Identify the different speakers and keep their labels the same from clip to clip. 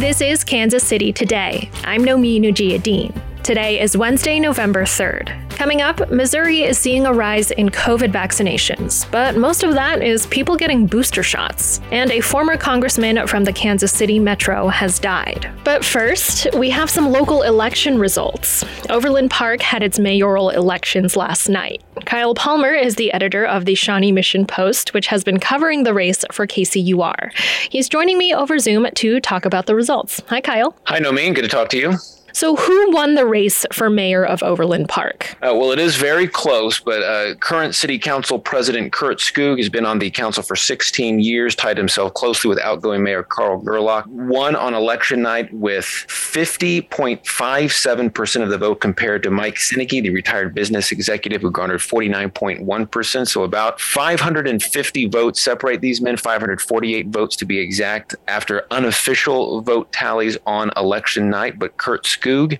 Speaker 1: This is Kansas City Today. I'm Nomin Ujiyediin. Today is Wednesday, November 3rd. Coming up, Missouri is seeing a rise in COVID vaccinations, but most of that is people getting booster shots. And a former congressman from the Kansas City Metro has died. But first, we have some local election results. Overland Park had its mayoral elections last night. Kyle Palmer is the editor of the Shawnee Mission Post, which has been covering the race for KCUR. He's joining me over Zoom to talk about the results. Hi, Kyle.
Speaker 2: Hi, Nomin. Good to talk to you.
Speaker 1: So, who won the race for mayor of Overland Park?
Speaker 2: Uh, well, it is very close, but uh, current city council president Curt Skoog has been on the council for 16 years, tied himself closely with outgoing mayor Carl Gerlach, won on election night with 50.57% of the vote compared to Mike Czinege, the retired business executive who garnered 49.1%. So, about 550 votes separate these men, 548 votes to be exact, after unofficial vote tallies on election night. But Curt Skoog Skoog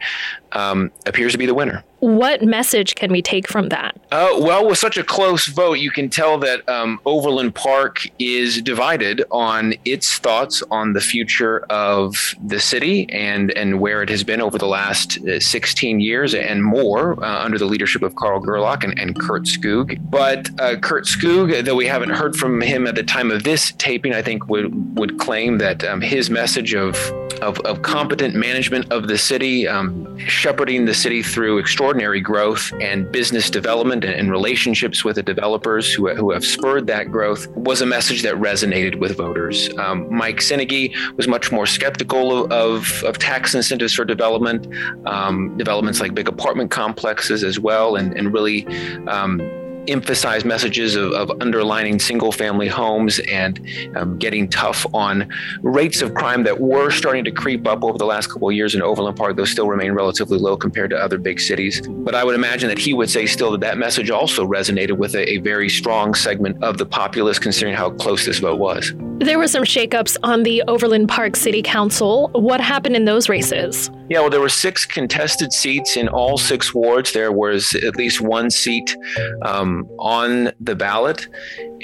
Speaker 2: um, appears to be the winner.
Speaker 1: What message can we take from that?
Speaker 2: Uh, well, with such a close vote, you can tell that um, Overland Park is divided on its thoughts on the future of the city and and where it has been over the last uh, 16 years and more uh, under the leadership of Carl Gerlach and, and Curt Skoog. But uh, Curt Skoog, though we haven't heard from him at the time of this taping, I think would would claim that um, his message of, of, of competent management of the city, um, shepherding the city through extraordinary growth and business development and, relationships with the developers who, who have spurred that growth was a message that resonated with voters. Um, Mike Czinege was much more skeptical of, of, of tax incentives for development, um, developments like big apartment complexes as well, and, and really um, emphasize messages of, of underlining single family homes and um, getting tough on rates of crime that were starting to creep up over the last couple of years in Overland Park. Those still remain relatively low compared to other big cities. But I would imagine that he would say still that that message also resonated with a, a very strong segment of the populace, considering how close this vote was.
Speaker 1: There were some shakeups on the Overland Park City Council. What happened in those races?
Speaker 2: Yeah, well, there were six contested seats in all six wards. There was at least one seat um, on the ballot,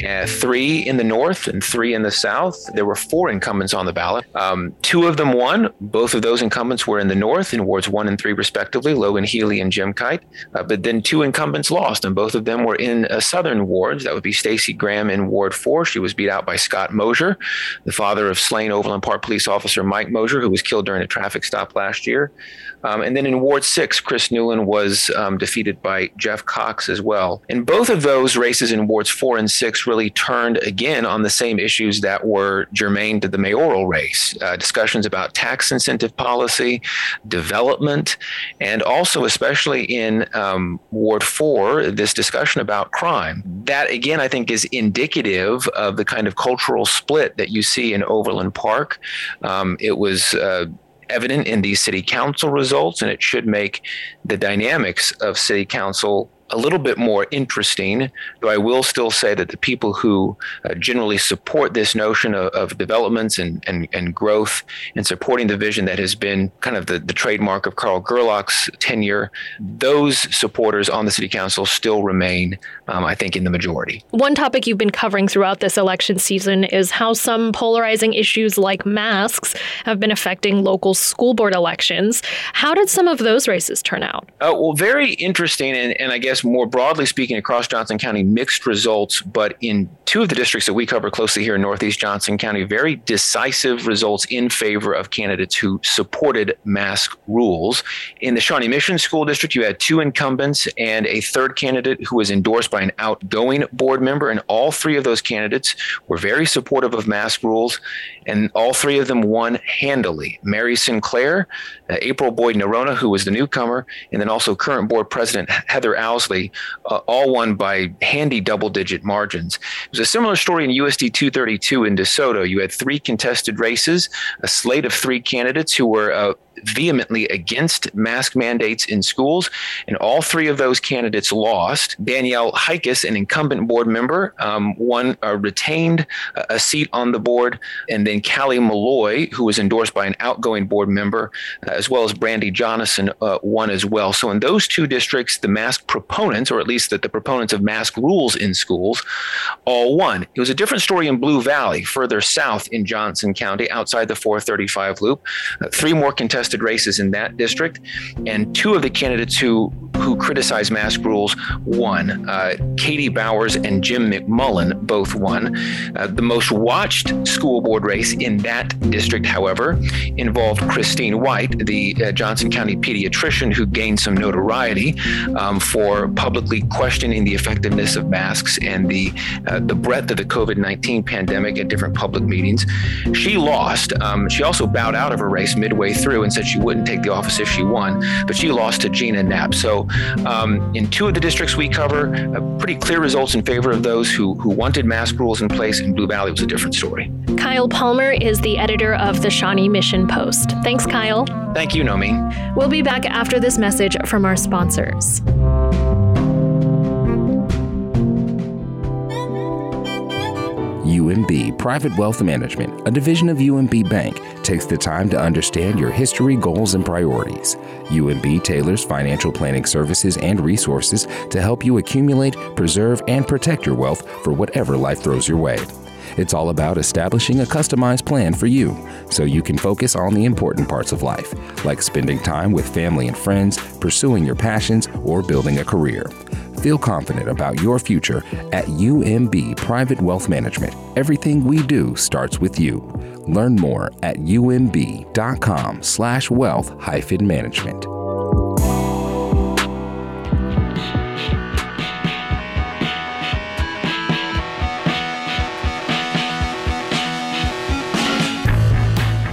Speaker 2: uh, three in the north and three in the south. There were four incumbents on the ballot. Um, two of them won. Both of those incumbents were in the north in wards one and three, respectively, Logan Heley and Jim Kite. Uh, but then two incumbents lost, and both of them were in uh, southern wards. That would be Stacy Graham in Ward four. She was beat out by Scott Mosher, the father of slain Overland Park police officer Mike Mosher, who was killed during a traffic stop last year. Um, and then in Ward 6, Chris Newlin was um, defeated by Jeff Cox as well. And both of those races in Wards 4 and 6 really turned again on the same issues that were germane to the mayoral race uh, discussions about tax incentive policy, development, and also, especially in um, Ward 4, this discussion about crime. That, again, I think is indicative of the kind of cultural split that you see in Overland Park. Um, it was uh, evident in these city council results, and it should make the dynamics of city council a little bit more interesting, though I will still say that the people who uh, generally support this notion of, of developments and, and, and growth and supporting the vision that has been kind of the, the trademark of Carl Gerlach's tenure, those supporters on the city council still remain, um, I think, in the majority.
Speaker 1: One topic you've been covering throughout this election season is how some polarizing issues like masks have been affecting local school board elections. How did some of those races turn out?
Speaker 2: Uh, well, very interesting, and, and I guess more broadly speaking across Johnson County, mixed results, but in two of the districts that we cover closely here in Northeast Johnson County, very decisive results in favor of candidates who supported mask rules. In the Shawnee Mission School District, you had two incumbents and a third candidate who was endorsed by an outgoing board member, and all three of those candidates were very supportive of mask rules, and all three of them won handily. Mary Sinclair, uh, April Boyd Noronha, who was the newcomer, and then also current board president Heather Ousley, uh, all won by handy double digit margins. It was a similar story in USD 232 in DeSoto. You had three contested races, a slate of three candidates who were uh, vehemently against mask mandates in schools, and all three of those candidates lost. Danielle Heikus, an incumbent board member, um, won uh, retained a seat on the board, and then Callie Malloy, who was endorsed by an outgoing board member, uh, as well as Brandy uh, won as well. So in those two districts, the mask proponents, or at least that the proponents of mask rules in schools, all won. It was a different story in Blue Valley, further south in Johnson County, outside the 435 loop. Uh, three more contested races in that district, and two of the candidates who who criticized mask rules won. Uh, Katie Bowers and Jim McMullen both won. Uh, the most watched school board race in that district, however, involved Christine White, the uh, Johnson County pediatrician who gained some notoriety um, for publicly questioning the effectiveness of masks and the uh, the breadth of the COVID 19 pandemic at different public meetings. She lost. Um, she also bowed out of her race midway through and said she wouldn't take the office if she won, but she lost to Gina Knapp. So, um, in two of the districts we cover, uh, pretty clear results in favor of those who, who wanted mask rules in place. In Blue Valley, was a different story.
Speaker 1: Kyle Palmer is the editor of the Shawnee Mission Post. Thanks, Kyle.
Speaker 2: Thank you, Nomi.
Speaker 1: We'll be back after this message from our sponsors.
Speaker 3: UMB Private Wealth Management, a division of UMB Bank, takes the time to understand your history, goals, and priorities. UMB tailors financial planning services and resources to help you accumulate, preserve, and protect your wealth for whatever life throws your way. It's all about establishing a customized plan for you so you can focus on the important parts of life, like spending time with family and friends, pursuing your passions, or building a career. Feel confident about your future at UMB Private Wealth Management. Everything we do starts with you. Learn more at umb.com slash wealth hyphen management.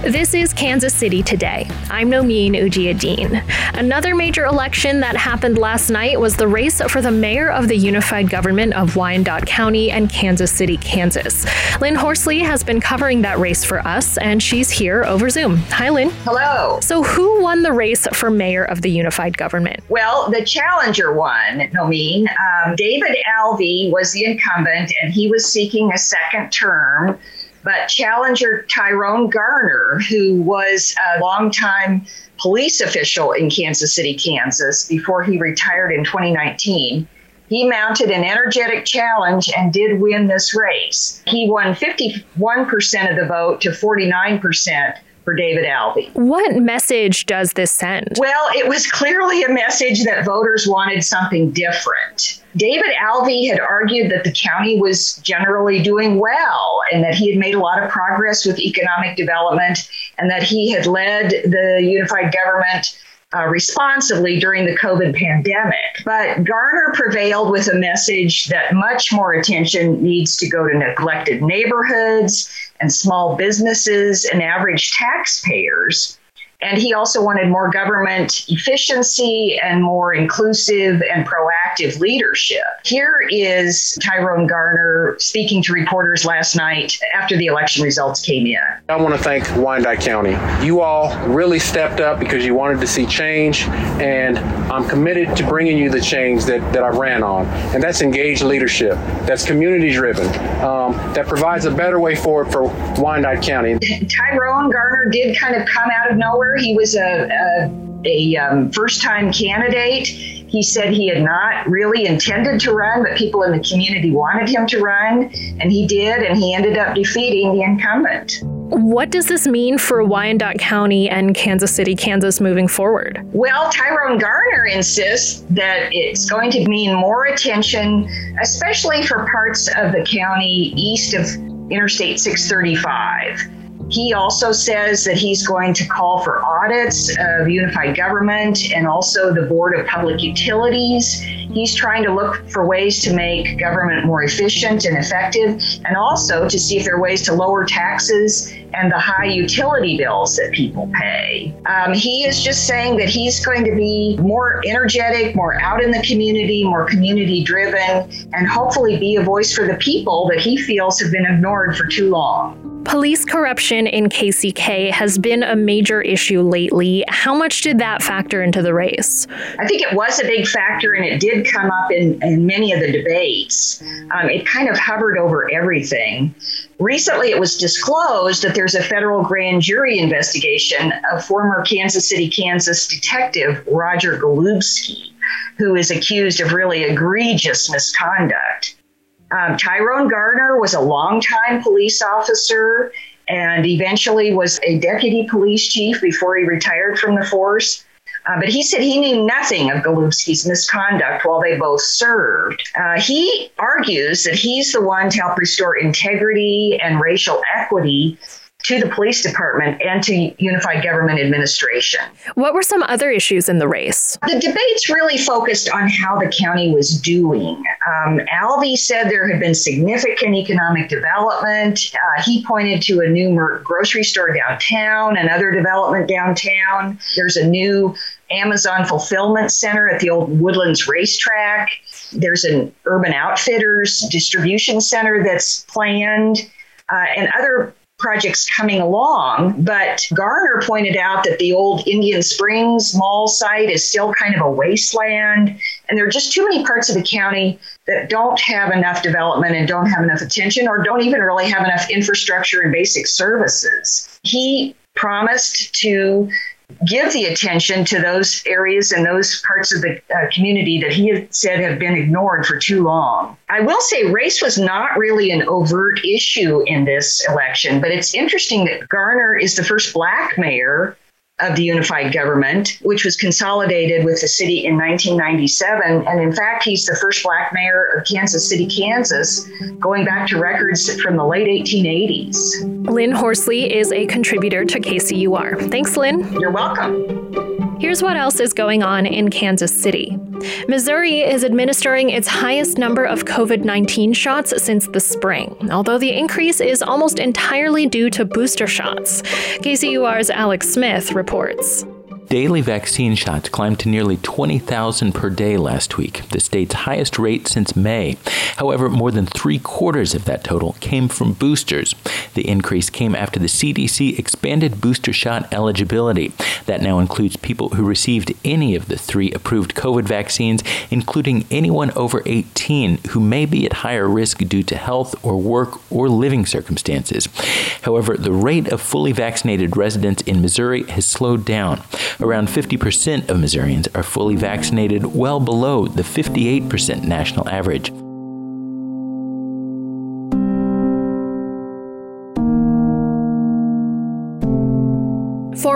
Speaker 1: This is Kansas City Today. I'm Nomin Ujiyediin. Another major election that happened last night was the race for the mayor of the unified government of Wyandotte County and Kansas City, Kansas. Lynn Horsley has been covering that race for us, and she's here over Zoom. Hi, Lynn.
Speaker 4: Hello.
Speaker 1: So, who won the race for mayor of the unified government?
Speaker 4: Well, the challenger won, Nomin. Um, David Alvey was the incumbent, and he was seeking a second term. But challenger Tyrone Garner, who was a longtime police official in Kansas City, Kansas, before he retired in 2019, he mounted an energetic challenge and did win this race. He won 51% of the vote to 49% for David Alvey.
Speaker 1: What message does this send?
Speaker 4: Well, it was clearly a message that voters wanted something different. David Alvey had argued that the county was generally doing well and that he had made a lot of progress with economic development and that he had led the unified government uh, responsibly during the COVID pandemic. But Garner prevailed with a message that much more attention needs to go to neglected neighborhoods and small businesses and average taxpayers. And he also wanted more government efficiency and more inclusive and proactive leadership. Here is Tyrone Garner speaking to reporters last night after the election results came in.
Speaker 5: I want to thank Wyandotte County. You all really stepped up because you wanted to see change, and I'm committed to bringing you the change that, that I ran on. And that's engaged leadership, that's community driven, um, that provides a better way forward for Wyandotte County.
Speaker 4: Tyrone Garner did kind of come out of nowhere he was a, a, a um, first time candidate. He said he had not really intended to run, but people in the community wanted him to run, and he did, and he ended up defeating the incumbent.
Speaker 1: What does this mean for Wyandotte County and Kansas City, Kansas moving forward?
Speaker 4: Well, Tyrone Garner insists that it's going to mean more attention, especially for parts of the county east of Interstate 635. He also says that he's going to call for audits of unified government and also the Board of Public Utilities. He's trying to look for ways to make government more efficient and effective, and also to see if there are ways to lower taxes and the high utility bills that people pay. Um, he is just saying that he's going to be more energetic, more out in the community, more community driven, and hopefully be a voice for the people that he feels have been ignored for too long.
Speaker 1: Police corruption in KCK has been a major issue lately. How much did that factor into the race?
Speaker 4: I think it was a big factor and it did come up in, in many of the debates. Um, it kind of hovered over everything. Recently, it was disclosed that there's a federal grand jury investigation of former Kansas City, Kansas detective Roger Golubski. who is accused of really egregious misconduct. Um, Tyrone Garner was a longtime police officer and eventually was a deputy police chief before he retired from the force. Uh, but he said he knew nothing of Golubski's misconduct while they both served. Uh, he argues that he's the one to help restore integrity and racial equity to the police department and to unified government administration.
Speaker 1: What were some other issues in the race?
Speaker 4: The debates really focused on how the county was doing. Um, Alvey said there had been significant economic development. Uh, he pointed to a new grocery store downtown, another development downtown. There's a new Amazon fulfillment center at the old Woodlands racetrack. There's an Urban Outfitters distribution center that's planned. Uh, and other projects coming along. But Garner pointed out that the old Indian Springs mall site is still kind of a wasteland. And there are just too many parts of the county that don't have enough development and don't have enough attention or don't even really have enough infrastructure and basic services. He promised to give the attention to those areas and those parts of the uh, community that he had said have been ignored for too long. I will say race was not really an overt issue in this election, but it's interesting that Garner is the first black mayor of the unified government, which was consolidated with the city in 1997. And in fact, he's the first black mayor of Kansas City, Kansas, going back to records from the late 1880s.
Speaker 1: Lynn Horsley is a contributor to KCUR. Thanks, Lynn.
Speaker 4: You're welcome.
Speaker 1: Here's what else is going on in Kansas City. Missouri is administering its highest number of COVID 19 shots since the spring, although the increase is almost entirely due to booster shots. KCUR's Alex Smith reports.
Speaker 6: Daily vaccine shots climbed to nearly 20,000 per day last week, the state's highest rate since May. However, more than three quarters of that total came from boosters. The increase came after the CDC expanded booster shot eligibility. That now includes people who received any of the three approved COVID vaccines, including anyone over 18 who may be at higher risk due to health or work or living circumstances. However, the rate of fully vaccinated residents in Missouri has slowed down. Around 50% of Missourians are fully vaccinated, well below the 58% national average.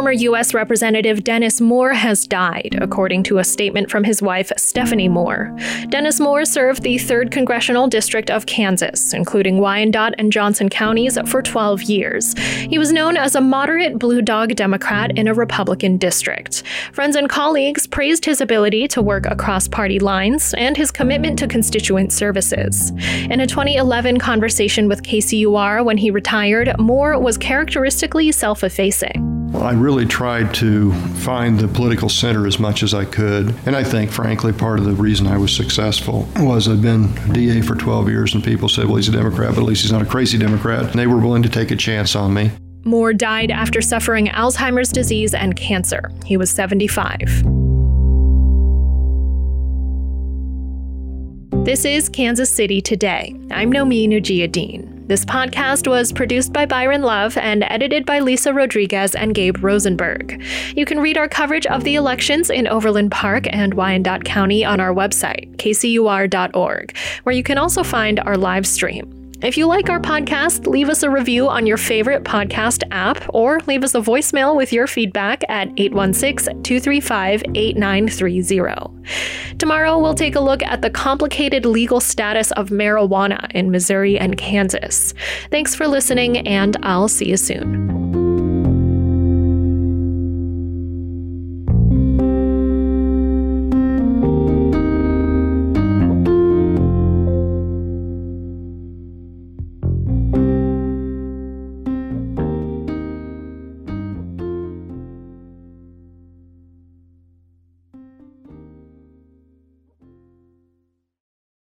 Speaker 1: Former U.S. Representative Dennis Moore has died, according to a statement from his wife, Stephanie Moore. Dennis Moore served the 3rd Congressional District of Kansas, including Wyandotte and Johnson counties, for 12 years. He was known as a moderate blue dog Democrat in a Republican district. Friends and colleagues praised his ability to work across party lines and his commitment to constituent services. In a 2011 conversation with KCUR when he retired, Moore was characteristically self effacing.
Speaker 7: I really tried to find the political center as much as I could. And I think, frankly, part of the reason I was successful was I'd been DA for 12 years, and people said, well, he's a Democrat, but at least he's not a crazy Democrat. And they were willing to take a chance on me.
Speaker 1: Moore died after suffering Alzheimer's disease and cancer. He was 75. This is Kansas City Today. I'm Nomin Ujiyediin. This podcast was produced by Byron Love and edited by Lisa Rodriguez and Gabe Rosenberg. You can read our coverage of the elections in Overland Park and Wyandotte County on our website, kcur.org, where you can also find our live stream. If you like our podcast, leave us a review on your favorite podcast app or leave us a voicemail with your feedback at 816 235 8930. Tomorrow, we'll take a look at the complicated legal status of marijuana in Missouri and Kansas. Thanks for listening, and I'll see you soon.